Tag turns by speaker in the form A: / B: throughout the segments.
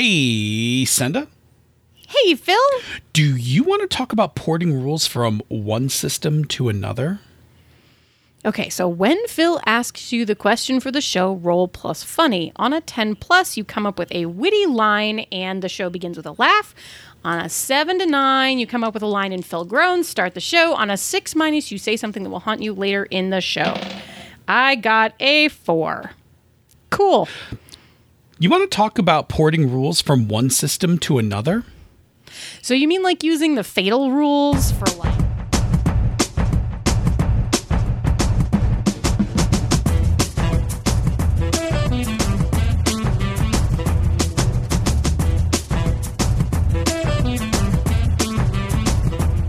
A: Hey, Senda,
B: Hey, Phil.
A: do you want to talk about porting rules from one system to another?
B: Okay, so when Phil asks you the question for the show, roll plus funny. On a 10 plus, you come up with a witty line and the show begins with a laugh. On a 7 to 9, you come up with a line and Phil groans, start the show. On a 6 minus, you say something that will haunt you later in the show. I got a 4. Cool.
A: You want to talk about porting rules from one system to another?
B: So you mean like using the fatal rules for like.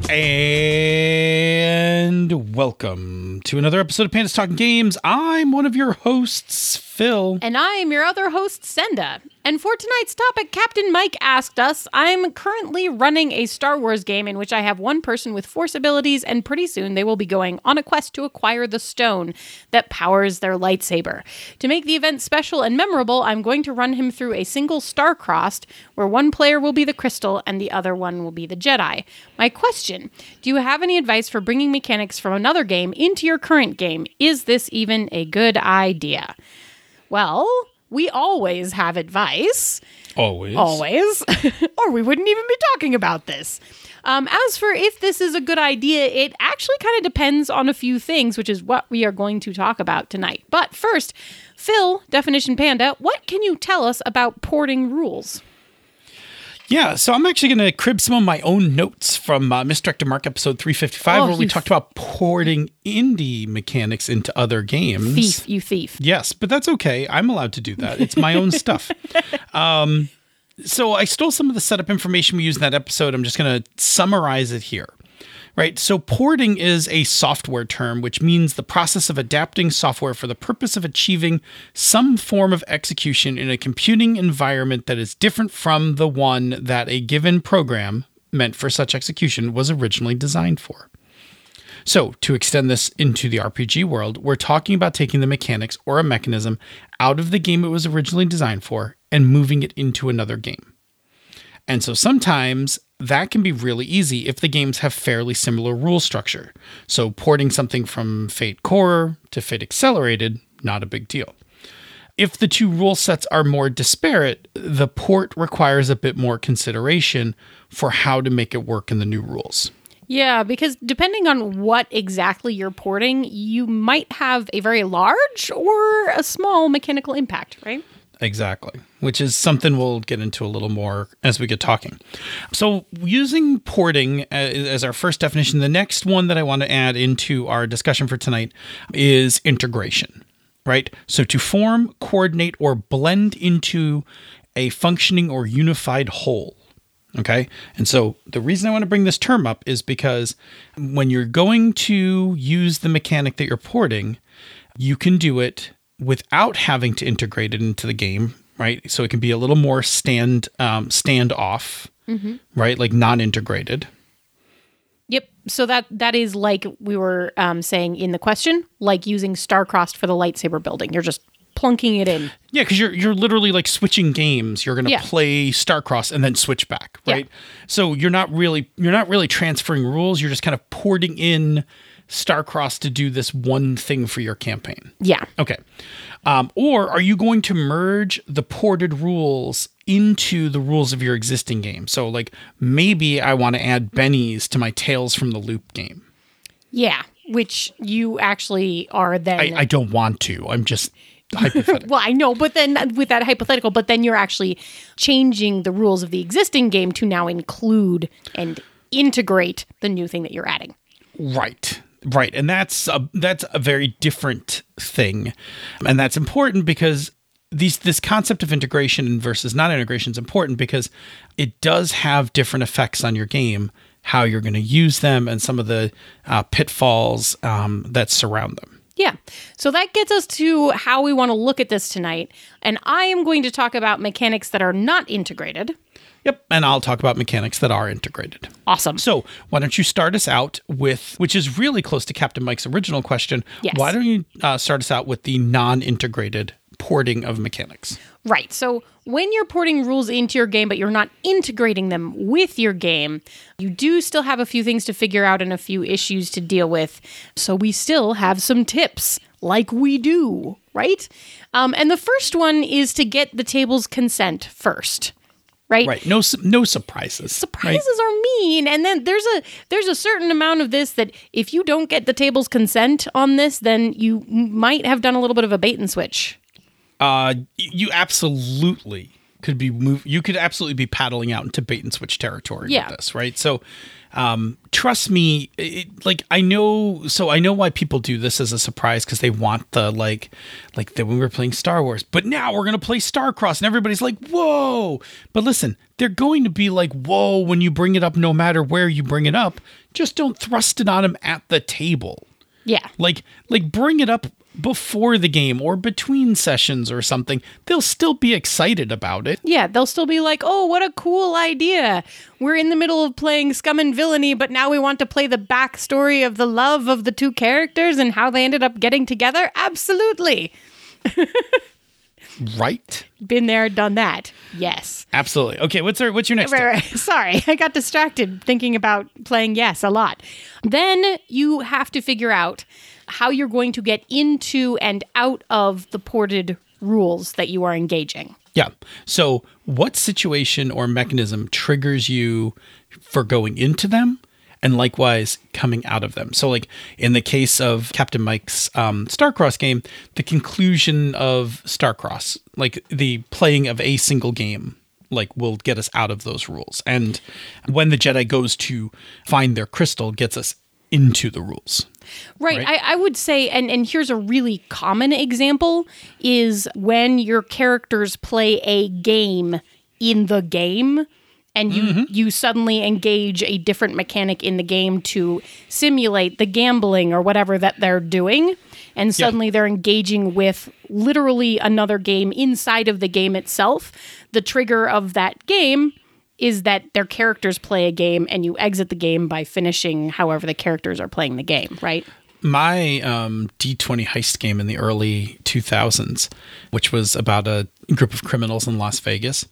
A: And welcome to another episode of Pandas Talking Games. I'm one of your hosts, Phil.
B: And I'm your other host, Senda. And for tonight's topic, Captain Mike asked us I'm currently running a Star Wars game in which I have one person with Force abilities, and pretty soon they will be going on a quest to acquire the stone that powers their lightsaber. To make the event special and memorable, I'm going to run him through a single star crossed, where one player will be the crystal and the other one will be the Jedi. My question Do you have any advice for bringing mechanics from another game into your current game? Is this even a good idea? Well, we always have advice,
A: Always.
B: always, or we wouldn't even be talking about this. Um, as for if this is a good idea, it actually kind of depends on a few things, which is what we are going to talk about tonight. But first, Phil, Definition Panda, what can you tell us about porting rules?
A: Yeah, so I'm actually going to crib some of my own notes from uh, Misdirected Mark episode 355,
B: Oh,
A: where we
B: you
A: talked about porting indie mechanics into other games.
B: Thief, you thief.
A: Yes, but that's okay. I'm allowed to do that. It's my own stuff. Um, so I stole some of the setup information we used in that episode. I'm just going to summarize it here. Right. So porting is a software term, which means the process of adapting software for the purpose of achieving some form of execution in a computing environment that is different from the one that a given program meant for such execution was originally designed for. So, to extend this into the RPG world, we're talking about taking the mechanics or a mechanism out of the game it was originally designed for and moving it into another game. And so sometimes that can be really easy if the games have fairly similar rule structure. So, porting something from Fate Core to Fate Accelerated, not a big deal. If the two rule sets are more disparate, the port requires a bit more consideration for how to make it work in the new rules.
B: Yeah, because depending on what exactly you're porting, you might have a very large or a small mechanical impact, right?
A: Exactly, which is something we'll get into a little more as we get talking. So, using porting uh, as our first definition, the next one that I want to add into our discussion for tonight is integration, right? So, to form, coordinate, or blend into a functioning or unified whole. Okay. And so the reason I want to bring this term up is because when you're going to use the mechanic that you're porting, you can do it without having to integrate it into the game, right? So it can be a little more stand um, stand off, right? Like non-integrated.
B: Yep. So that that is like we were um, saying in the question, like using Starcrossed for the lightsaber building. You're just plunking it in.
A: Yeah, because you're you're literally like switching games. You're gonna
B: Yeah.
A: play Starcross and then switch back,
B: Yeah.
A: right? So you're not really you're not really transferring rules. You're just kind of porting in Starcross to do this one thing for your campaign.
B: Yeah.
A: Okay. Um, or are you going to merge the ported rules into the rules of your existing game? So, like, maybe I want to add bennies to my Tales from the Loop game.
B: Yeah. Which you actually are then.
A: I, I don't want to. I'm just hypothetical.
B: well, I know, but then with that hypothetical, but then you're actually changing the rules of the existing game to now include and integrate the new thing that you're adding.
A: Right. Right. And that's a, that's a very different thing. And that's important because these this concept of integration versus non-integration is important because it does have different effects on your game, how you're going to use them, and some of the uh, pitfalls um, that surround them.
B: Yeah. So that gets us to how we want to look at this tonight. And I am going to talk about mechanics that are not integrated.
A: Yep. And I'll talk about mechanics that are integrated.
B: Awesome.
A: So, why don't you start us out with, which is really close to Captain Mike's original question?
B: Yes.
A: Why don't you uh, start us out with the non integrated porting of mechanics?
B: Right. So when you're porting rules into your game, but you're not integrating them with your game, you do still have a few things to figure out and a few issues to deal with. So we still have some tips, like we do, right? Um, and the first one is to get the table's consent first. Right.
A: Right. No, no surprises.
B: Surprises
A: right?
B: are mean, and then there's a there's a certain amount of this that if you don't get the table's consent on this, then you might have done a little bit of a bait and switch.
A: Uh, you absolutely could be move. You could absolutely be paddling out into bait and switch territory
B: Yeah.
A: with this, right? So, um, trust me. It, like I know, so I know why people do this as a surprise because they want the like, like that when we were playing Star Wars, but now we're gonna play star cross and everybody's like, "Whoa!" But listen, they're going to be like, "Whoa!" when you bring it up, no matter where you bring it up. Just don't thrust it on them at the table
B: Yeah.
A: like like bring it up before the game or between sessions or something they'll still be excited about it
B: Yeah, they'll still be like, oh, what a cool idea. We're in the middle of playing Scum and Villainy, but now we want to play the backstory of the love of the two characters and how they ended up getting together. Absolutely.
A: right
B: Been there, done that. Yes.
A: absolutely okay what's our what's your next
B: Right, right. Sorry, I got distracted thinking about playing yes a lot. Then you have to figure out how you're going to get into and out of the ported rules that you are engaging.
A: yeah. So what situation or mechanism triggers you for going into them and likewise coming out of them? So like in the case of captain mike's um, starcross game the conclusion of starcross like the playing of a single game like will get us out of those rules. And when the jedi goes to find their crystal gets us into the rules
B: Right.
A: Right.
B: I, I would say, and, and here's a really common example is when your characters play a game in the game and you mm-hmm. you suddenly engage a different mechanic in the game to simulate the gambling or whatever that they're doing and suddenly they're engaging with literally another game inside of the game itself the trigger of that game is that their characters play a game and you exit the game by finishing however the characters are playing the game, right?
A: my um, D20 heist game in the early 2000s, which was about a group of criminals in Las Vegas,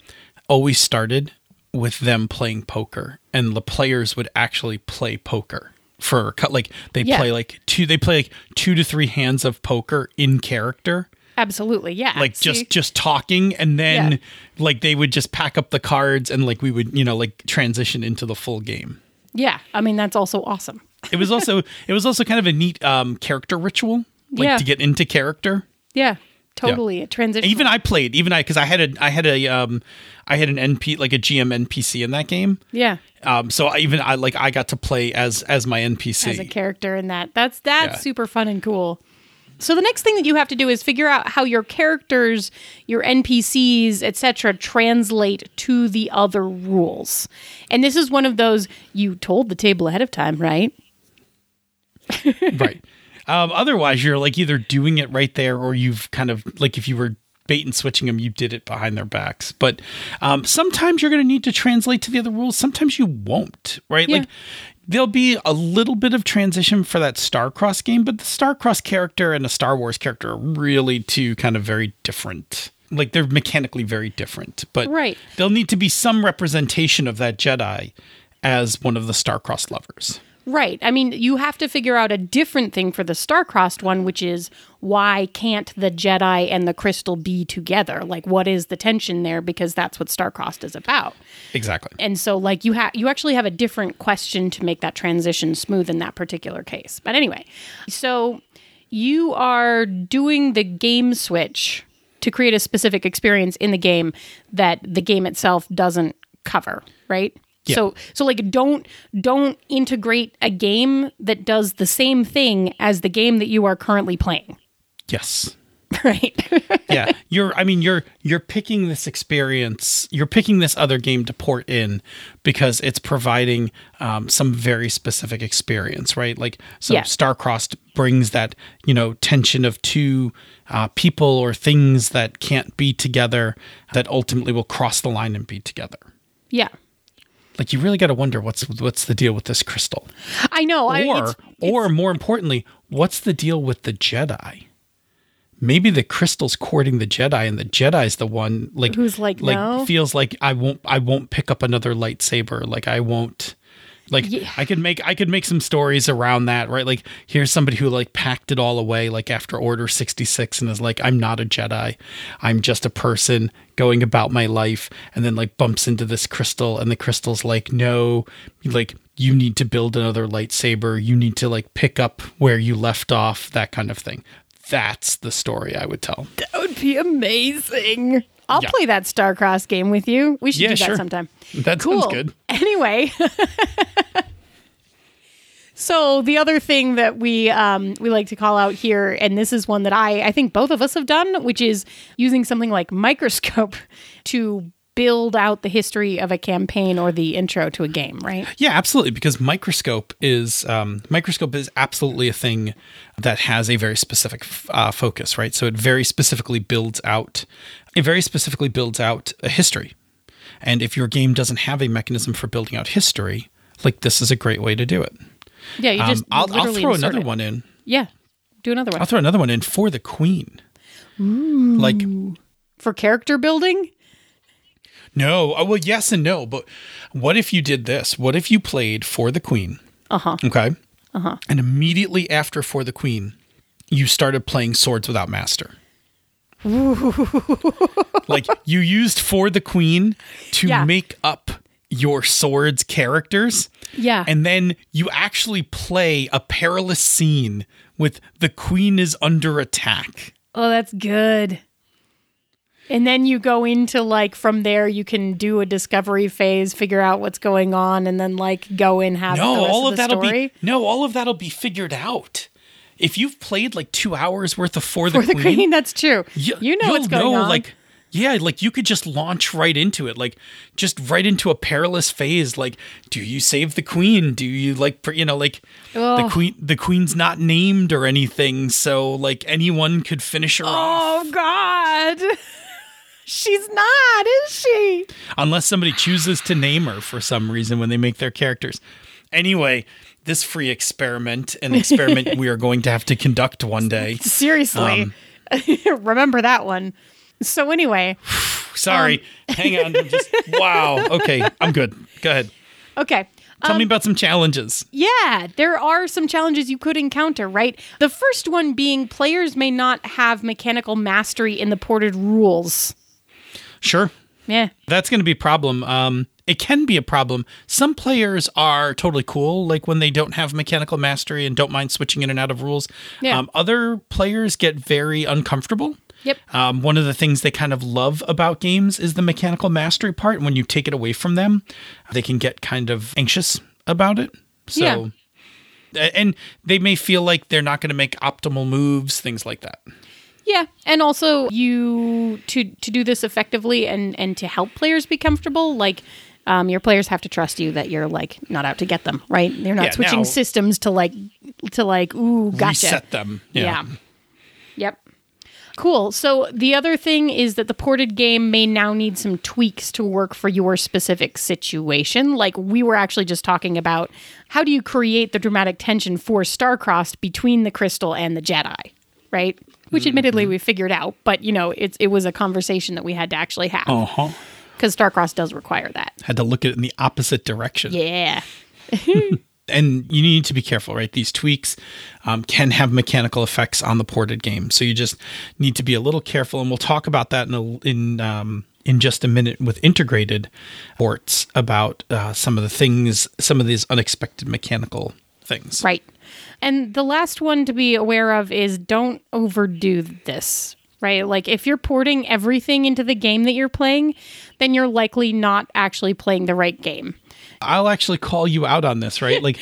A: always started with them playing poker, and the players would actually play poker for cut. Like they
B: Yeah.
A: play like two, they play like two to three hands of poker in character,
B: Absolutely, yeah.
A: like
B: See?
A: just just talking, and then
B: Yeah.
A: like they would just pack up the cards, and like we would you know like transition into the full game.
B: yeah. I mean, that's also awesome.
A: It was also it was also kind of a neat um, character ritual, like
B: Yeah.
A: to get into character.
B: Yeah, totally. A transition.
A: Even I played, even I because I had a I had a um I had an NP like a GM NPC in that game.
B: yeah,
A: Um, so I even I like I got to play as as my NPC.
B: as a character in that. That's that's
A: Yeah.
B: super fun and cool. So the next thing that you have to do is figure out how your characters, your NPCs, etc., translate to the other rules. And this is one of those you told the table ahead of time, right?
A: right. Um, otherwise, you're like either doing it right there, or you've kind of like if you were bait and switching them, you did it behind their backs. But um, sometimes you're going to need to translate to the other rules. Sometimes you won't. Right.
B: Yeah.
A: Like there'll be a little bit of transition for that Starcross game, but the Starcross character and a Star Wars character are really two kind of very different. Like they're mechanically very different, but
B: Right.
A: there'll need to be some representation of that Jedi as one of the Starcross lovers.
B: Right. I mean, you have to figure out a different thing for the star-crossed one, which is why can't the Jedi and the crystal be together? Like, what is the tension there? Because that's what star-crossed is about.
A: Exactly.
B: And so, like, you have you actually have a different question to make that transition smooth in that particular case. But anyway, so you are doing the game switch to create a specific experience in the game that the game itself doesn't cover, right?
A: Yeah.
B: So so like don't don't integrate a game that does the same thing as the game that you are currently playing.
A: Yes.
B: Right.
A: yeah you're i mean you're you're picking this experience you're picking this other game to port in because it's providing um, some very specific experience right like so
B: Yeah.
A: starcrossed brings that you know tension of two uh, people or things that can't be together that ultimately will cross the line and be together
B: yeah.
A: Like you really got to wonder what's what's the deal with this crystal
B: I know. I,
A: or
B: it's-
A: or more importantly what's the deal with the jedi maybe the crystal's courting the Jedi, and the Jedi's the one like
B: Who's like,
A: like
B: no?
A: feels like I won't I won't pick up another lightsaber. Like I won't. Like
B: Yeah.
A: I could make I could make some stories around that, right? Like here's somebody who like packed it all away like after Order 66 and is like I'm not a Jedi. I'm just a person going about my life and then like bumps into this crystal and the crystal's like no, like you need to build another lightsaber. You need to like pick up where you left off, that kind of thing. That's the story I would tell.
B: That would be amazing. I'll
A: Yeah.
B: play that Starcross game with you. We should
A: Yeah,
B: do that
A: sure.
B: sometime.
A: That
B: Cool.
A: sounds good.
B: Anyway. so the other thing that we um, we like to call out here, and this is one that I I think both of us have done, which is using something like microscope to build out the history of a campaign or the intro to a game, right?
A: Yeah, absolutely. Because microscope is um, microscope is absolutely a thing that has a very specific f- uh, focus, right? So it very specifically builds out, it very specifically builds out a history. And if your game doesn't have a mechanism for building out history, like this is a great way to do it.
B: Yeah, you
A: Um,
B: just
A: I'll, I'll throw another
B: it.
A: one in.
B: Yeah, do another one
A: I'll throw another one in for the queen. Like
B: for character building.
A: no, oh, well, yes and no. But what if you did this? What if you played for the queen?
B: Uh huh.
A: Okay. Uh-huh. And immediately after For the Queen, you started playing Swords Without Master. Like you used For the Queen to
B: Yeah.
A: make up your swords characters.
B: Yeah.
A: And then you actually play a perilous scene with the queen is under attack.
B: Oh, that's good. And then you go into like from there you can do a discovery phase, figure out what's going on, and then like go and have
A: No, all
B: of,
A: of that'll
B: story.
A: be no, all of that'll be figured out. If you've played like two hours worth of For the
B: For the
A: Queen,
B: queen, that's true.
A: you,
B: you know what's going on.
A: Like, yeah, like you could just launch right into it, like just right into a perilous phase. Like, do you save the queen? Do you like, you know, like the queen? The queen's not named or anything, so like anyone could finish her oh, off
B: oh God. She's not, is she?
A: unless somebody chooses to name her for some reason when they make their characters. Anyway. This free experiment, an experiment we are going to have to conduct one day.
B: Seriously.
A: Um,
B: Remember that one. So anyway,
A: Sorry,
B: Um,
A: hang on. I'm Just wow. Okay, I'm good. Go ahead.
B: okay.
A: Tell me about some challenges.
B: Yeah, there are some challenges you could encounter, right? The first one being players may not have mechanical mastery in the ported rules.
A: Sure.
B: Yeah.
A: That's going to be a problem. Um, it can be a problem. Some players are totally cool, like when they don't have mechanical mastery and don't mind switching in and out of rules.
B: Yeah.
A: Um, other players get very uncomfortable.
B: Yep.
A: Um, one of the things they kind of love about games is the mechanical mastery part. And when you take it away from them, they can get kind of anxious about it. So,
B: Yeah.
A: and they may feel like they're not going to make optimal moves, things like that.
B: Yeah, and also you to to do this effectively and and to help players be comfortable, like um, your players have to trust you that you're like not out to get them, right? They're not
A: Yeah,
B: switching
A: now-
B: systems to like to like ooh gotcha.
A: Reset them.
B: Yeah. Yep. Cool. So the other thing is that the ported game may now need some tweaks to work for your specific situation. Like we were actually just talking about how do you create the dramatic tension for Starcrossed between the crystal and the Jedi, right? Which admittedly we figured out, but you know, it's it was a conversation that we had to actually have
A: Uh huh.
B: Because Starcross does require that.
A: Had to look at it in the opposite direction.
B: Yeah.
A: and you need to be careful, right? These tweaks um, can have mechanical effects on the ported game, so you just need to be a little careful. And we'll talk about that in a, in um, in just a minute with integrated ports about uh, some of the things, some of these unexpected mechanical things.
B: Right. And the last one to be aware of is don't overdo this, right? Like if you're porting everything into the game that you're playing, then you're likely not actually playing the right game.
A: I'll actually call you out on this, right? Like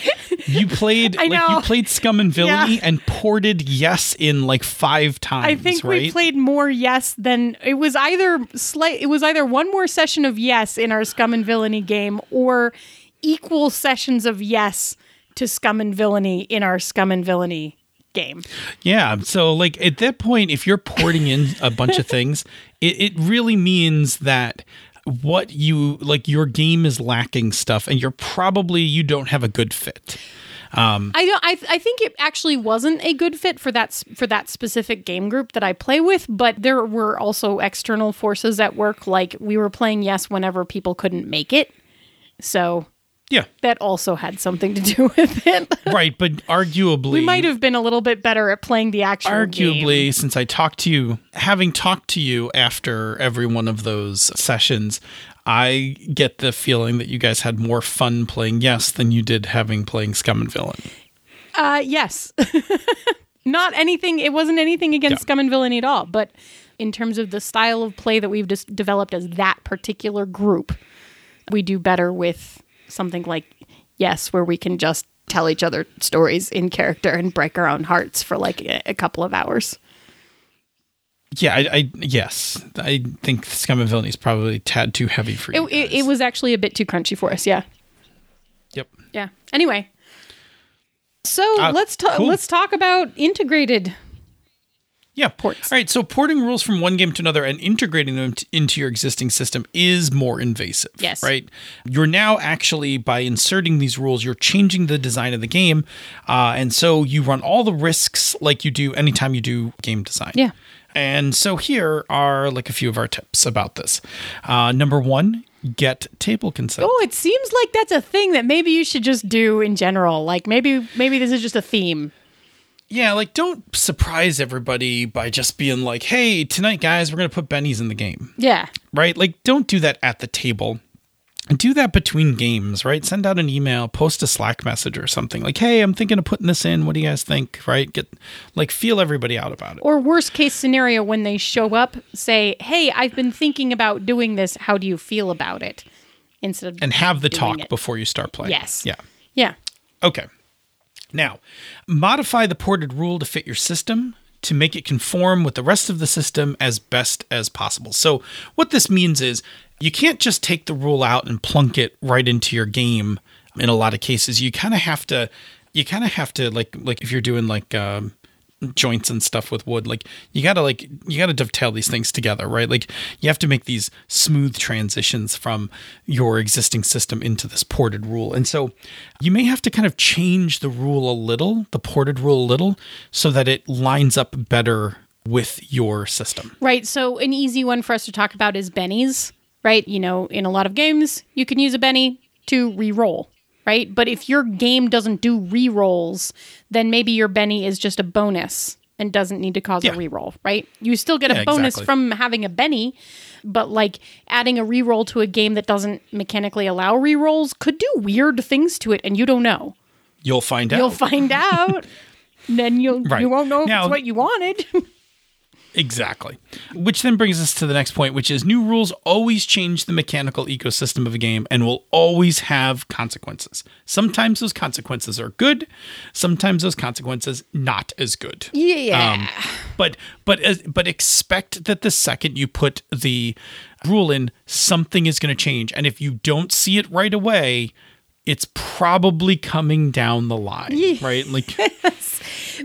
A: you played,
B: I
A: like
B: know.
A: you played Scum and Villainy
B: Yeah.
A: and ported Yes in like five times.
B: I think
A: right?
B: we played more yes than it was either slight it was either one more session of yes in our scum and villainy game or equal sessions of yes to scum and villainy in our scum and villainy game.
A: Yeah. So, like, at that point, if you're porting in a bunch of things, it, it really means that what you like, your game is lacking stuff, and you're probably, you don't have a good fit.
B: um, I don't. I, I think it actually wasn't a good fit for that for that specific game group that I play with. But there were also external forces at work. Like we were playing yes whenever people couldn't make it, so
A: Yeah.
B: that also had something to do with it.
A: Right, but arguably
B: we might have been a little bit better at playing the actual
A: arguably
B: game.
A: since I talked to you, having talked to you after every one of those sessions, I get the feeling that you guys had more fun playing Yes than you did having playing Scum and Villain.
B: Uh, yes, not anything. It wasn't anything against
A: Yeah.
B: Scum and Villainy at all. But in terms of the style of play that we've just developed as that particular group, we do better with something like yes, where we can just tell each other stories in character and break our own hearts for like a, a couple of hours.
A: Yeah, I, I yes, I think Scum and Villainy is probably tad too heavy for
B: It,
A: you.
B: it,
A: guys.
B: it was actually a bit too crunchy for us. Yeah.
A: Yep.
B: Yeah. Anyway, so
A: Uh,
B: let's talk.
A: cool.
B: Let's talk about integrated.
A: Yeah.
B: Ports.
A: All right. So porting rules from one game to another and integrating them t- into your existing system is more invasive.
B: Yes.
A: Right. You're now actually, by inserting these rules, you're changing the design of the game. Uh, and so you run all the risks like you do anytime you do game design.
B: Yeah.
A: And so here are like a few of our tips about this. Uh, number one, get table consent.
B: Oh, it seems like that's a thing that maybe you should just do in general. Like maybe maybe this is just a theme.
A: Yeah, like don't surprise everybody by just being like, "Hey, tonight, guys, we're gonna put bennies in the game."
B: Yeah.
A: right? Like, don't do that at the table. Do that between games, right? Send out an email, post a Slack message or something like, "Hey, I'm thinking of putting this in. What do you guys think?" Right? Get like feel everybody out about it.
B: Or worst case scenario when they show up, say, "Hey, I've been thinking about doing this. How do you feel about it?" Instead of
A: and have the talk
B: it.
A: before you start playing.
B: Yes.
A: Yeah.
B: Yeah.
A: Okay. Now, modify the ported rule to fit your system to make it conform with the rest of the system as best as possible. So, what this means is you can't just take the rule out and plunk it right into your game in a lot of cases. You kind of have to you kind of have to like like if you're doing like um joints and stuff with wood like you gotta like you gotta dovetail these things together right like you have to make these smooth transitions from your existing system into this ported rule and so you may have to kind of change the rule a little the ported rule a little so that it lines up better with your system
B: Right. So an easy one for us to talk about is bennies, right? You know, in a lot of games, you can use a benny to re-roll, right? But if your game doesn't do re-rolls, then maybe your benny is just a bonus and doesn't need to cause
A: Yeah.
B: a re-roll, right? You still get a
A: Yeah,
B: bonus
A: exactly.
B: from having a benny, but like adding a re-roll to a game that doesn't mechanically allow re-rolls could do weird things to it and you don't know.
A: you'll find out
B: You'll find out. then you'll
A: Right.
B: you won't know if
A: Now-
B: it's what you wanted.
A: Exactly. Which then brings us to the next point, which is new rules always change the mechanical ecosystem of a game and will always have consequences. Sometimes those consequences are good, sometimes those consequences not as good.
B: yeah.
A: Um, but but but expect that the second you put the rule in, something is going to change, and if you don't see it right away, it's probably coming down the line, right? Like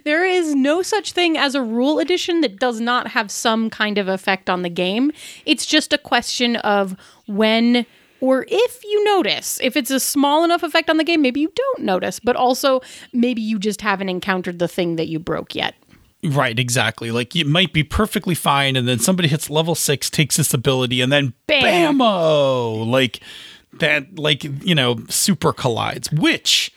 B: There is no such thing as a rule addition that does not have some kind of effect on the game. It's just a question of when or if you notice. If it's a small enough effect on the game, maybe you don't notice, but also maybe you just haven't encountered the thing that you broke yet.
A: Right, exactly. Like it might be perfectly fine, and then somebody hits level six, takes this ability, and then
B: Bam.
A: bammo! Like that, like you know, super collides. Which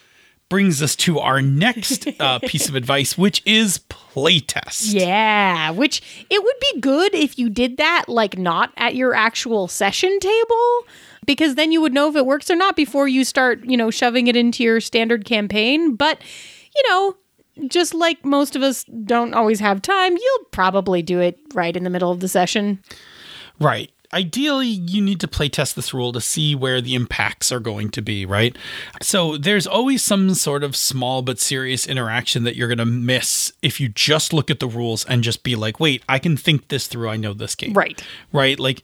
A: brings us to our next uh, piece of advice, which is playtest.
B: Yeah, which it would be good if you did that like not at your actual session table because then you would know if it works or not before you start, you know, shoving it into your standard campaign, but you know, just like most of us don't always have time, you'll probably do it right in the middle of the session.
A: Right. Ideally, you need to playtest this rule to see where the impacts are going to be, right? So there's always some sort of small but serious interaction that you're going to miss if you just look at the rules and just be like, wait, I can think this through. I know this game.
B: Right.
A: Right. Like,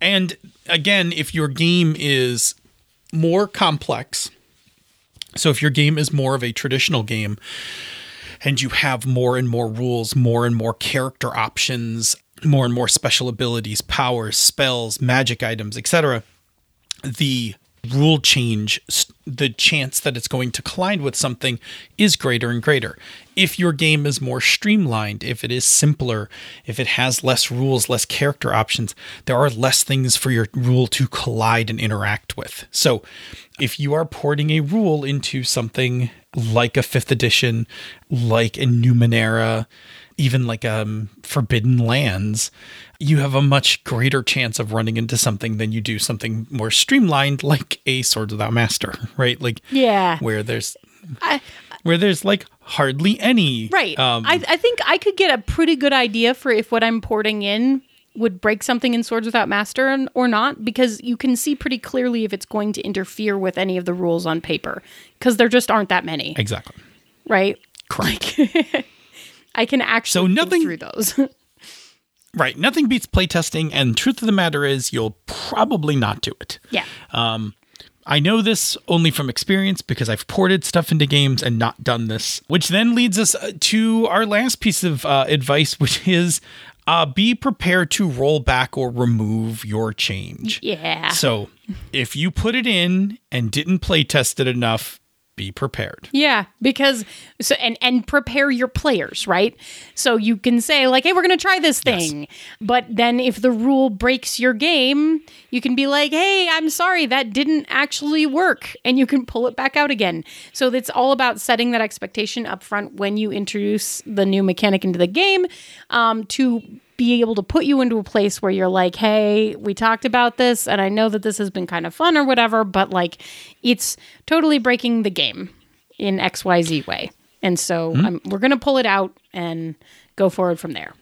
A: and again, if your game is more complex, so if your game is more of a traditional game, and you have more and more rules, more and more character options, more and more special abilities, powers, spells, magic items, etc. The rule change, the chance that it's going to collide with something is greater and greater. If your game is more streamlined, if it is simpler, if it has less rules, less character options, there are less things for your rule to collide and interact with. So, if you are porting a rule into something like a fifth edition, like a Numenera, even like um Forbidden Lands, you have a much greater chance of running into something than you do something more streamlined like a Swords Without Master, right? Like
B: Yeah.
A: where there's
B: I,
A: where there's like hardly any
B: right.
A: Um,
B: I, I think I could get a pretty good idea for if what I'm porting in would break something in Swords Without Master and- or not, because you can see pretty clearly if it's going to interfere with any of the rules on paper, because there just aren't that many,
A: exactly.
B: right?
A: Correct.
B: I can actually
A: So nothing-
B: through those.
A: right. Nothing beats playtesting, and truth of the matter is, you'll probably not do it.
B: yeah.
A: Um, I know this only from experience because I've ported stuff into games and not done this, which then leads us uh, to our last piece of uh, advice, which is uh, be prepared to roll back or remove your change.
B: Yeah.
A: So if you put it in and didn't play test it enough, be prepared.
B: Yeah, because so and and prepare your players, right? So you can say like, "Hey, we're going to try this thing." But then if the rule breaks your game, you can be like, "Hey, I'm sorry, that didn't actually work." And you can pull it back out again. So it's all about setting that expectation up front when you introduce the new mechanic into the game um, to be able to put you into a place where you're like, hey, we talked about this and I know that this has been kind of fun or whatever, but like it's totally breaking the game in XYZ way. And so um, we're going to pull it out and go forward from there.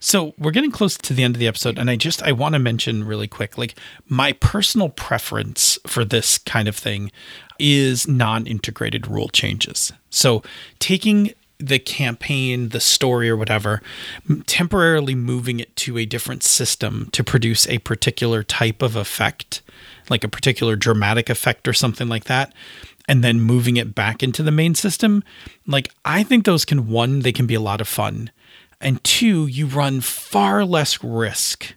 A: So we're getting close to the end of the episode, and I just I want to mention really quick, like my personal preference for this kind of thing is non-integrated rule changes. So taking the campaign, the story, or whatever, temporarily moving it to a different system to produce a particular type of effect, like a particular dramatic effect or something like that, and then moving it back into the main system. Like, I think those can, one, they can be a lot of fun. And two, you run far less risk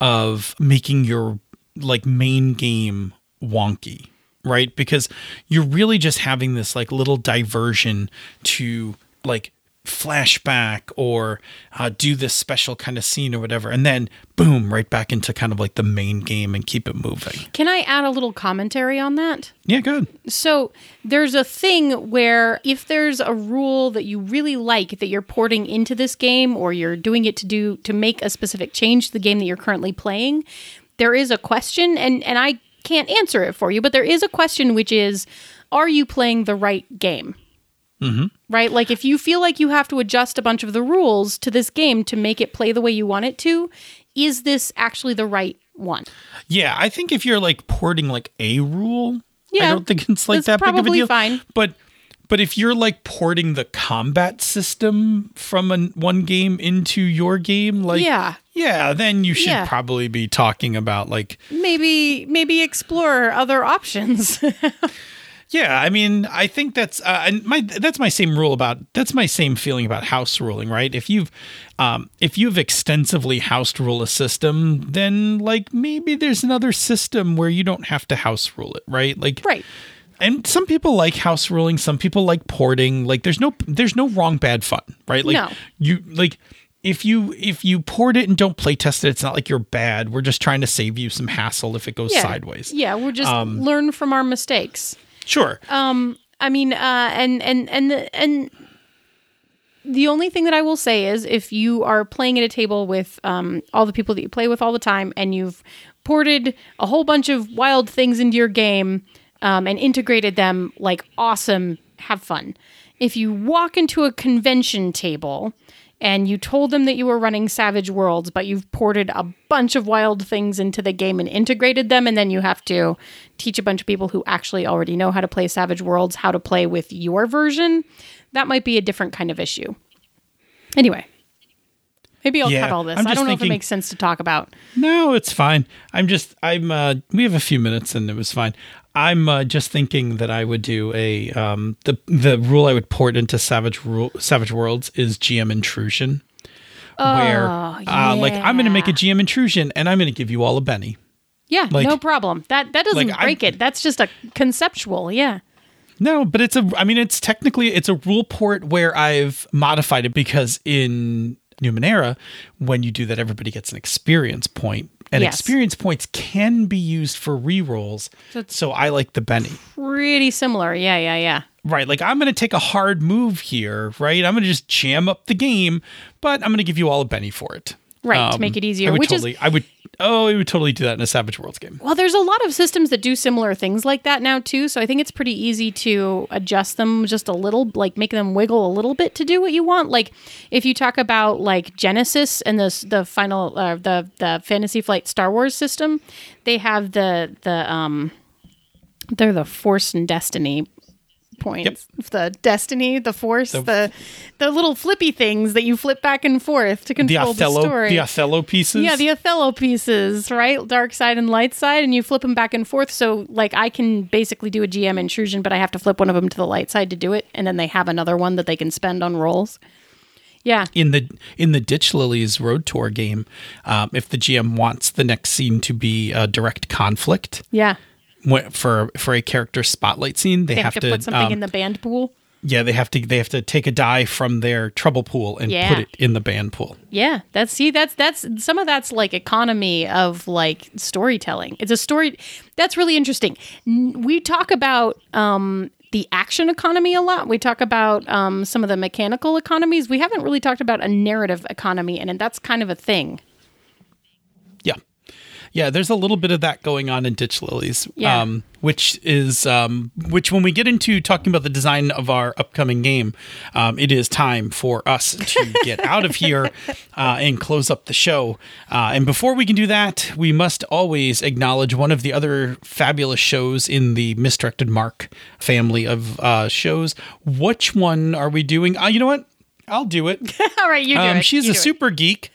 A: of making your like main game wonky, right? Because you're really just having this like little diversion to like flashback or uh, do this special kind of scene or whatever, and then boom, right back into kind of like the main game and keep it moving.
B: Can I add a little commentary on that?
A: Yeah, good.
B: So there's a thing where if there's a rule that you really like that you're porting into this game or you're doing it to do to make a specific change to the game that you're currently playing, there is a question and and I can't answer it for you, but there is a question which is are you playing the right game? Mm-hmm. Right? Like if you feel like you have to adjust a bunch of the rules to this game to make it play the way you want it to, is this actually the right one?
A: Yeah, I think if you're like porting like a rule,
B: yeah, I
A: don't think it's like that big of a deal.
B: fine.
A: But but if you're like porting the combat system from an, one game into your game, like
B: Yeah.
A: yeah, then you should
B: Yeah.
A: probably be talking about like
B: Maybe maybe explore other options.
A: yeah. I mean, I think that's uh, and my that's my same rule about that's my same feeling about house ruling, right? If you've um, if you've extensively house rule a system, then like maybe there's another system where you don't have to house rule it, right? Like
B: right.
A: and some people like house ruling some people like porting like there's no there's no wrong bad fun right like
B: No.
A: you like if you if you port it and don't play test it it's not like you're bad we're just trying to save you some hassle if it goes
B: yeah.
A: sideways
B: Yeah, we're just
A: Um,
B: learn from our mistakes.
A: Sure
B: Um, I mean, uh, and and and the, and the only thing that I will say is, if you are playing at a table with um, all the people that you play with all the time, and you've ported a whole bunch of wild things into your game um, and integrated them, like awesome, have fun. If you walk into a convention table and you told them that you were running Savage Worlds, but you've ported a bunch of wild things into the game and integrated them, and then you have to teach a bunch of people who actually already know how to play Savage Worlds how to play with your version, that might be a different kind of issue. Anyway, maybe I'll
A: Yeah,
B: cut all this. I don't know if it makes sense to talk about.
A: no it's fine i'm just i'm uh we have a few minutes and it was fine i'm uh, just thinking that i would do a um the the rule i would port into savage rule savage worlds is gm intrusion where uh, like i'm going to make a gm intrusion and i'm going to give you all a benny
B: Yeah,
A: Like-
B: no problem. That that doesn't
A: like, I-
B: break it. That's just a conceptual. Yeah.
A: No, but it's a. I mean, it's technically it's a rule port where I've modified it because in Numenera, when you do that, everybody gets an experience point, and
B: Yes.
A: experience points can be used for rerolls.
B: So
A: So I like the Benny.
B: Pretty similar. Yeah, yeah, yeah.
A: Right, like I'm going to take a hard move here, right? I'm going to just jam up the game, but I'm going to give you all a Benny for it. Um,
B: Right, to make it easier,
A: I would
B: which is-
A: I would, oh, we would totally do that in a Savage Worlds game.
B: Well, there's a lot of systems that do similar things like that now too. So I think it's pretty easy to adjust them just a little, like make them wiggle a little bit to do what you want. Like if you talk about like Genesys and the the final uh, the the Fantasy Flight Star Wars system, they have the the um they're the Force and Destiny points. The Destiny, the Force, the, the little flippy things that you flip back and forth to control the,
A: Othello,
B: story.
A: the Othello pieces.
B: Yeah, the Othello pieces, right? Dark side and light side, and you flip them back and forth. So, like, I can basically do a GM intrusion, but I have to flip one of them to the light side to do it, and then they have another one that they can spend on rolls. Yeah,
A: in the in the Ditch Lilies Road Tour game, um, if the GM wants the next scene to be a direct conflict
B: yeah.
A: For for a character spotlight scene, they,
B: They
A: have,
B: have, to, put something
A: um,
B: in the band pool.
A: yeah they have to they have to take a die from their trouble pool and
B: Yeah.
A: put it in the band pool.
B: Yeah, that's see, that's that's some of that's like economy of like storytelling. It's a story that's really interesting. We talk about um, the action economy a lot. We talk about um, some of the mechanical economies. We haven't really talked about a narrative economy, and, and that's kind of a thing.
A: Yeah. There's a little bit of that going on in Ditch Lilies.
B: Yeah.
A: Um, which is um, which when we get into talking about the design of our upcoming game, um, it is time for us to get out of here uh, and close up the show. Uh, and before we can do that, we must always acknowledge one of the other fabulous shows in the Misdirected Mark family of uh, shows. Which one are we doing? Uh, you know what? I'll do it.
B: All right, you do
A: Um,
B: it.
A: she's
B: You
A: a
B: do it.
A: super geek.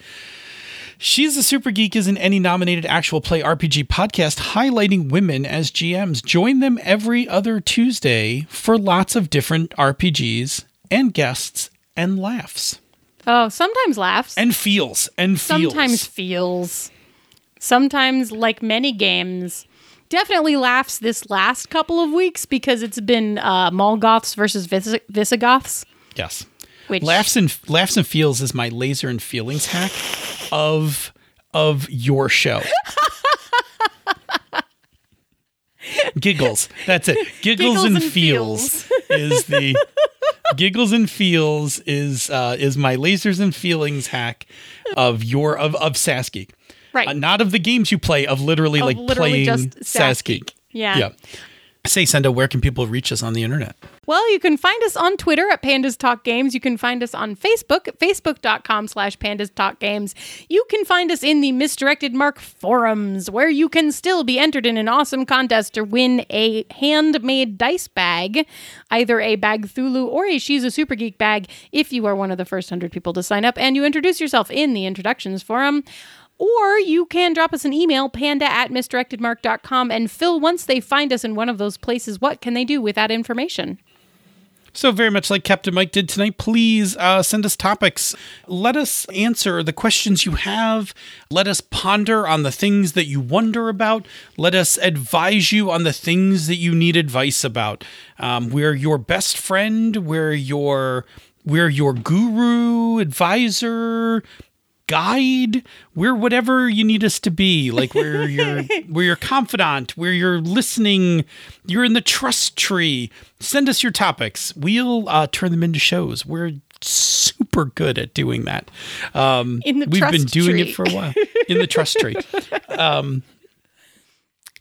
A: She's a super geek is an ENnie nominated actual play RPG podcast highlighting women as GMs. Join them every other Tuesday for lots of different RPGs and guests and laughs
B: Oh, sometimes laughs.
A: and feels and feels.
B: sometimes feels. Sometimes, like many games, definitely laughs this last couple of weeks because it's been uh, Molgoths versus Vis- Visigoths.
A: yes.
B: Which
A: Laughs and laughs and feels is my laser and feelings hack of of your show. Giggles. That's it. Giggles,
B: Giggles
A: and,
B: and
A: feels, is the giggles and feels is uh, is my lasers and feelings hack of your of of SAS Geek.
B: Right.
A: Uh, not of the games you play, of literally
B: Of
A: like
B: literally
A: playing
B: just
A: SAS
B: SAS
A: Geek.
B: Geek. Yeah.
A: Yeah. Say, Senda, where can people reach us on the internet?
B: Well, you can find us on Twitter at Pandas Talk Games. You can find us on Facebook facebook.com slash Pandas Talk Games. You can find us in the Misdirected Mark forums, where you can still be entered in an awesome contest to win a handmade dice bag, either a Bag Thulu or a She's a Super Geek bag, if you are one of the first 100 people to sign up and you introduce yourself in the introductions forum. Or you can drop us an email, panda at misdirectedmark.com. And Phil, once they find us in one of those places, what can they do with that information?
A: So, very much like Captain Mike did tonight, please uh, send us topics. Let us answer the questions you have. Let us ponder on the things that you wonder about. Let us advise you on the things that you need advice about. Um, we're your best friend. We're your we're your guru, advisor, guide. We're whatever you need us to be. Like we're your we're your confidant. We're your listening. You're in the trust tree. Send us your topics. We'll uh, turn them into shows. We're super good at doing that. Um,
B: In the
A: we've been doing
B: tree.
A: it for a while in the trust tree. Um,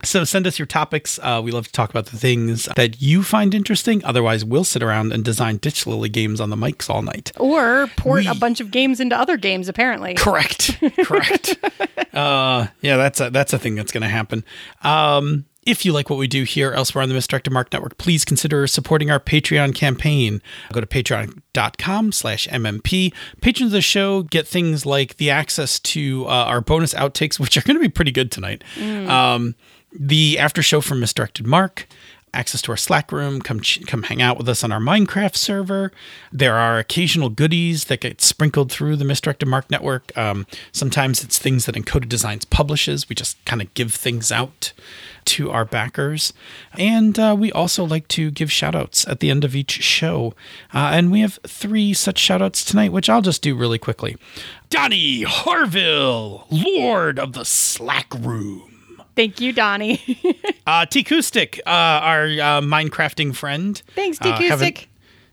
A: so send us your topics. Uh, we love to talk about the things that you find interesting. Otherwise, we'll sit around and design Ditch Lily games on the mics all night.
B: Or port a bunch of games into other games, apparently.
A: Correct. Correct. uh, yeah, that's a that's a thing that's going to happen. Um, if you like what we do here elsewhere on the Misdirected Mark Network, please consider supporting our Patreon campaign. Go to patreon.com slash MMP. Patrons of the show get things like the access to uh, our bonus outtakes, which are going to be pretty good tonight. Um, the after show from Misdirected Mark, access to our Slack room. Come come hang out with us on our Minecraft server. There are occasional goodies that get sprinkled through the Misdirected Mark Network. Um, sometimes it's things that Encoded Designs publishes. We just kind of give things out to our backers. And uh, we also like to give shout outs at the end of each show. Uh, and we have three such shout outs tonight, which I'll just do really quickly. Donnie Harville, Lord of the Slack Room.
B: Thank you, Donnie.
A: Uh, T Acoustic, uh, our uh, Minecrafting friend.
B: Thanks,
A: Uh,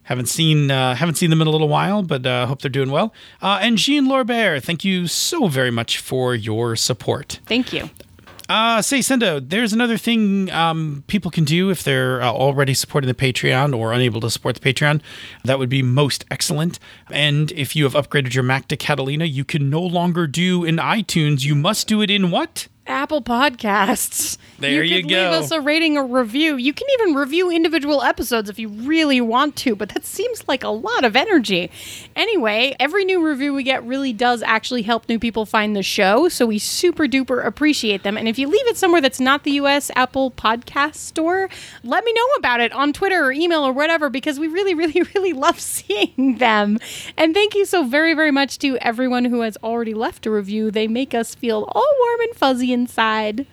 A: haven't, seen uh, haven't seen them in a little while, but uh, hope they're doing well. Uh, and Jean Lorbert, thank you so very much for your support.
B: Thank you.
A: Uh, say, Senda, there's another thing um, people can do if they're uh, already supporting the Patreon or unable to support the Patreon. That would be most excellent. And if you have upgraded your Mac to Catalina, you can no longer do in iTunes. You must do it in what?
B: Apple Podcasts.
A: There you
B: could
A: go.
B: Leave us a rating or review. You can even review individual episodes if you really want to, but that seems like a lot of energy. Anyway, every new review we get really does actually help new people find the show, so we super duper appreciate them. And if you leave it somewhere that's not the US Apple Podcast Store, let me know about it on Twitter or email or whatever because we really, really, really love seeing them. And thank you so very, very much to everyone who has already left a review. They make us feel all warm and fuzzy inside.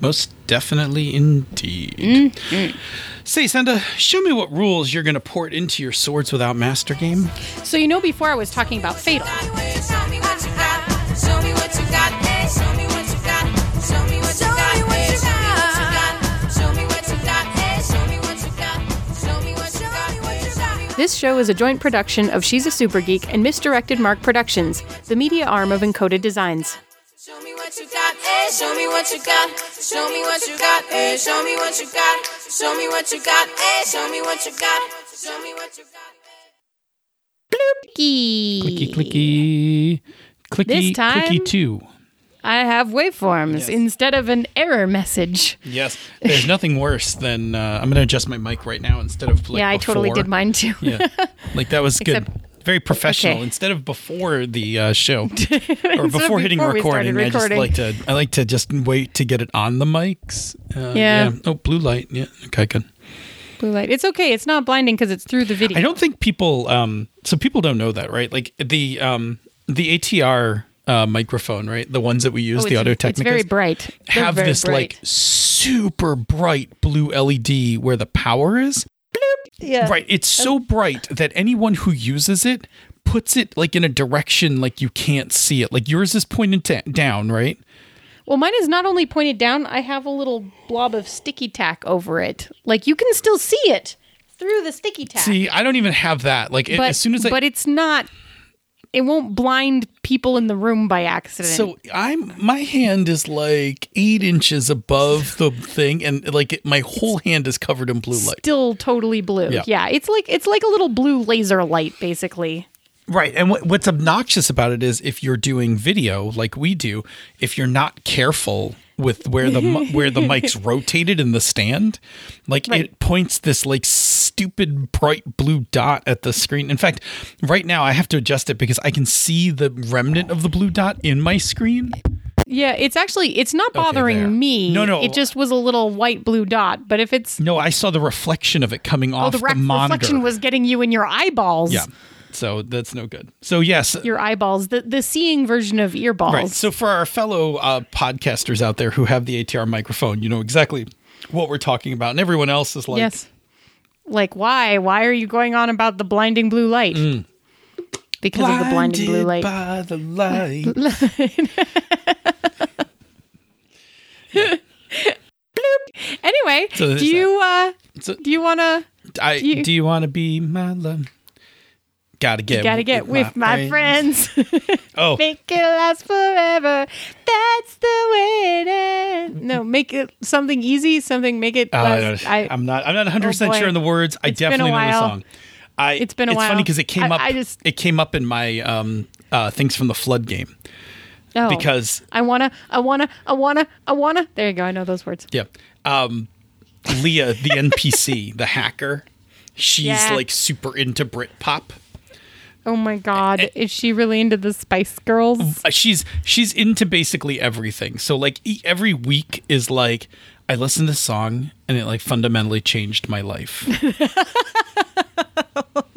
A: Most definitely indeed. Mm, mm. Say, Senda, show me what rules you're going to port into your Swords Without Master game.
B: So you know before I was talking about Fatal.
C: Show me what you got. Show me what you got. Hey, show me what you got. Show me what you got. Hey, show me what you got. Hey, show me what you got. Show me what you got. Hey, show me what
B: This show is a joint production of She's a Super Geek and Misdirected Mark Productions, the media arm of Encoded Designs.
C: Show me what you got. Hey, show me what you got. Show me what you got. Hey, show me what you got. Show me what you got. Hey, show me what you got. Show me what you got.
A: Clicky, clicky. Clicky,
B: This time-
A: clicky two.
B: I have waveforms
A: Yes.
B: instead of an error message.
A: Yes. There's nothing worse than uh, I'm going to adjust my mic right now instead of like
B: yeah, I totally did mine too.
A: Yeah. Like that was good. Very professional.
B: Okay.
A: Instead of before the uh, show or before hitting
B: before we started
A: recording, I just like to I like to just wait to get it on the mics. Uh,
B: Yeah.
A: Oh, blue light. Yeah. Okay, good.
B: Blue light. It's okay. It's not blinding because it's through the video.
A: I don't think people um so people don't know that, right? Like the um the ATR uh, microphone, right? The ones that we use,
B: Oh,
A: the
B: it's,
A: Audio
B: it's very bright. They're
A: have
B: very
A: this
B: bright.
A: like super bright blue LED where the power is.
B: Yeah.
A: Right. It's so bright that anyone who uses it puts it like in a direction like you can't see it. Like yours is pointed ta- down, right?
B: Well, mine is not only pointed down. I have a little blob of sticky tack over it. Like you can still see it through the sticky tack.
A: See, I don't even have that. Like it-
B: but
A: as soon as I
B: but it's not. It won't blind people in the room by accident.
A: so I'm my hand is like eight inches above the thing, and like it, my whole hand is covered in blue light.
B: still totally blue.
A: Yeah.
B: Yeah. it's like it's like a little blue laser light, basically.
A: Right. And what, what's obnoxious about it is if you're doing video like we do, if you're not careful with where the where the mic's rotated in the stand, like
B: Right.
A: it points this like stupid bright blue dot at the screen. In fact, right now I have to adjust it because I can see the remnant of the blue dot in my screen.
B: Yeah, it's actually it's not bothering me.
A: No, no.
B: it just was a little white blue dot. But if it's
A: No, I saw the reflection of it coming
B: oh,
A: off
B: the
A: the,
B: ref-
A: monitor.
B: reflection was getting you in your eyeballs.
A: yeah. So that's no good. So yes,
B: your eyeballs, the the seeing version of earballs.
A: Right. So for our fellow uh, podcasters out there who have the ATR microphone, you know exactly what we're talking about, and everyone else is like,
B: yes, like why? Why are you going on about the blinding blue light? Because of the blinding blue light.
A: by the light."
B: Anyway,
A: So
B: do you uh
A: So-
B: do you want to?
A: I,
B: You-
A: do you want to be my love? Gotta get,
B: Gotta get with my friends.
A: Oh,
B: make it last forever. That's the way it ends. No, make it something easy. Something make it. last,
A: I,
B: I,
A: am not. I'm not 100 percent sure in the words. I
B: It's a
A: definitely know the song. I.
B: It's been a
A: It's
B: while.
A: It's funny because it came
B: I-
A: up.
B: I just-
A: it came up in my um uh things from the flood game
B: oh,
A: because
B: I wanna, I wanna, I wanna, I wanna. There you go. I know those words.
A: Yeah. Um, Leah, the NPC, the hacker, she's
B: Yeah.
A: like super into Britpop.
B: Oh my god, is she really into the Spice Girls?
A: Uh, she's she's into basically everything. So like every week is like I listened to this song and it like fundamentally changed my life.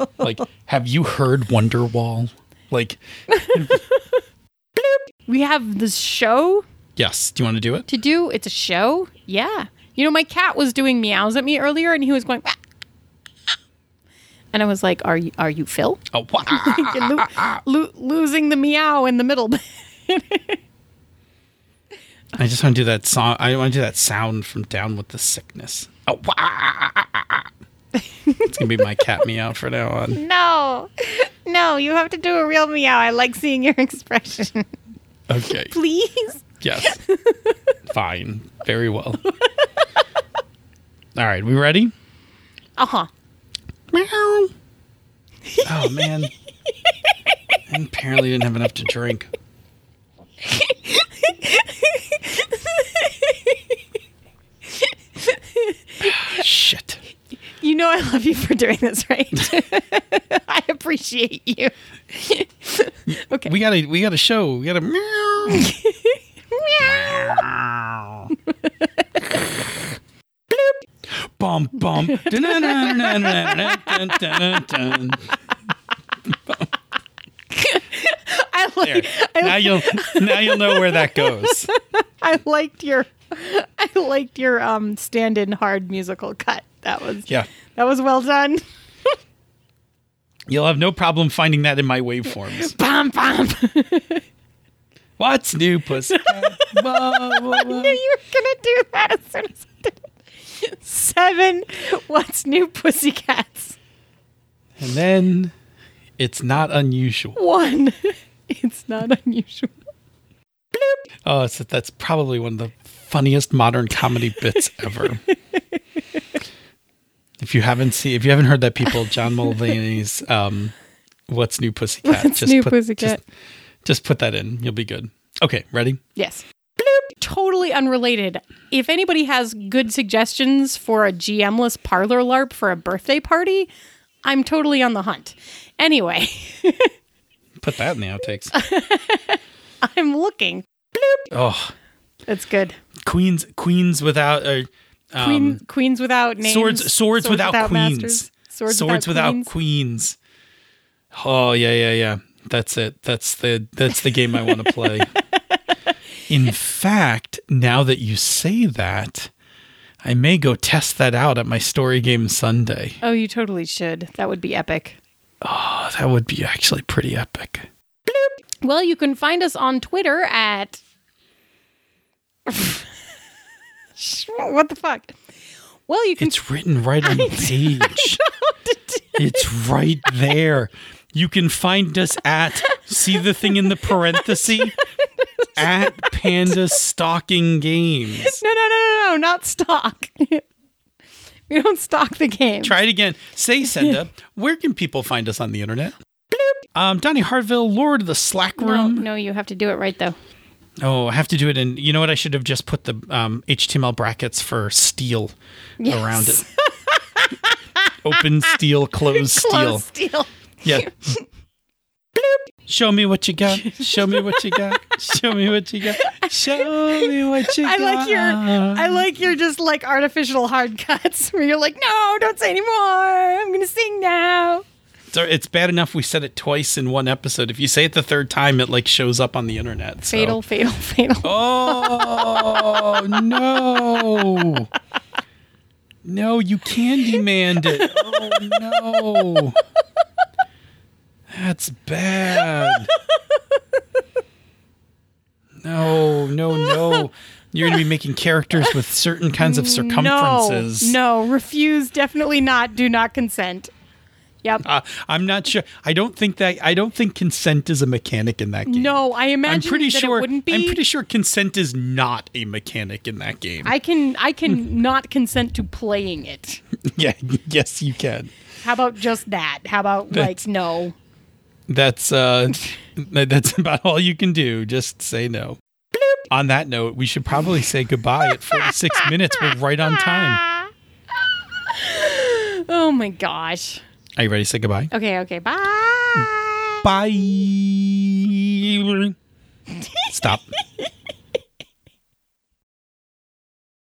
A: like, have you heard Wonderwall? Like,
B: We have this show
A: yes. Do you want to do it?
B: to do. It's a show. Yeah. You know, my cat was doing meows at me earlier, and he was going. And I was like, "Are you? Are you Phil?
A: Oh, wah-
B: You're lo- lo- losing the meow in the middle."
A: I just want to do that song. I want to do that sound from Down with the Sickness. Oh, wah- it's gonna be my cat meow for now on.
B: no, no, you have to do a real meow. I like seeing your expression.
A: Okay.
B: Please.
A: Yes. Fine. Very well. All right. We ready?
B: Uh huh.
A: Meow. Oh man. And apparently didn't have enough to drink. Ah, shit.
B: You know I love you for doing this, right? I appreciate you. okay.
A: We gotta we gotta show. We gotta meow.
B: meow.
A: Bum bum.
B: I
A: There.
B: like.
A: Now you'll now you'll know where that goes.
B: I liked your. I liked your um stand-in hard musical cut. That was
A: Yeah.
B: that was well done.
A: You'll have no problem finding that in my waveforms.
B: Bum bum.
A: What's new, pussy? Whoa, whoa,
B: I knew you were gonna do that as soon as I did it. Seven. What's new, pussycats?
A: And then it's not unusual.
B: One. It's not unusual.
A: Oh, so that's probably one of the funniest modern comedy bits ever. if you haven't seen, if you haven't heard that, people, John Mulaney's um, "What's New Pussycat."
B: What's New
A: put,
B: Pussycat?
A: Just, just put that in. You'll be good. Okay, ready?
B: Yes. Totally unrelated. If anybody has good suggestions for a GM-less parlor LARP for a birthday party, I'm totally on the hunt. Anyway,
A: Put that in the outtakes.
B: I'm looking.
A: Oh,
B: That's good.
A: queens, queens without. Uh, um,
B: Queen, queens without names.
A: swords, swords, without, queens.
B: masters, Swords,
A: Swords, without,
B: queens.
A: queens. Oh yeah, yeah, yeah. That's it. That's the that's the game I want to play. In fact, now that you say that, I may go test that out at my story game Sunday.
B: Oh, you totally should. That would be epic.
A: Oh, that would be actually pretty epic. Bloop.
B: Well, you can find us on Twitter at. what the fuck? Well, you can.
A: It's written right on the page. It's right there. You can find us at see the thing in the parenthesis at Panda Stalking Games.
B: No, no, no, no, no, not stock. we don't stock the game.
A: Try it again. Say, Senda, where can people find us on the internet? Um, Donnie Hartville, Lord of the Slack Room.
B: no, you have to do it right though.
A: Oh, I have to do it in. You know what? I should have just put the um, HTML brackets for steel around it. Open steel, closed steel.
B: Close steel.
A: Yeah. Show me what you got. Show me what you got. Show me what you got. Show me what you got.
B: I like your, I like your just like artificial hard cuts where you're like, no, don't say anymore. I'm gonna sing now.
A: So it's bad enough we said it twice in one episode. If you say it the third time, it like shows up on the internet. so-
B: Fatal, fatal, fatal.
A: Oh no! No, you Candymaned it. Oh no! That's bad. No, no, no! You're gonna be making characters with certain kinds of circumferences.
B: No, no, refuse. Definitely not. Do not consent. Yep.
A: Uh, I'm not sure. I don't think that. I don't think consent is a mechanic in that game.
B: no, I imagine
A: I'm pretty
B: that
A: sure.
B: it wouldn't be.
A: I'm pretty sure consent is not a mechanic in that game.
B: I can I can not consent to playing it.
A: yeah. Yes, you can.
B: How about just that? How about
A: That's-
B: like no?
A: That's uh that's about all you can do. Just say no. On that note, we should probably say goodbye at 46 minutes. We're right on time.
B: Oh my gosh.
A: Are you ready to say goodbye?
B: Okay, okay. Bye.
A: Bye. Stop.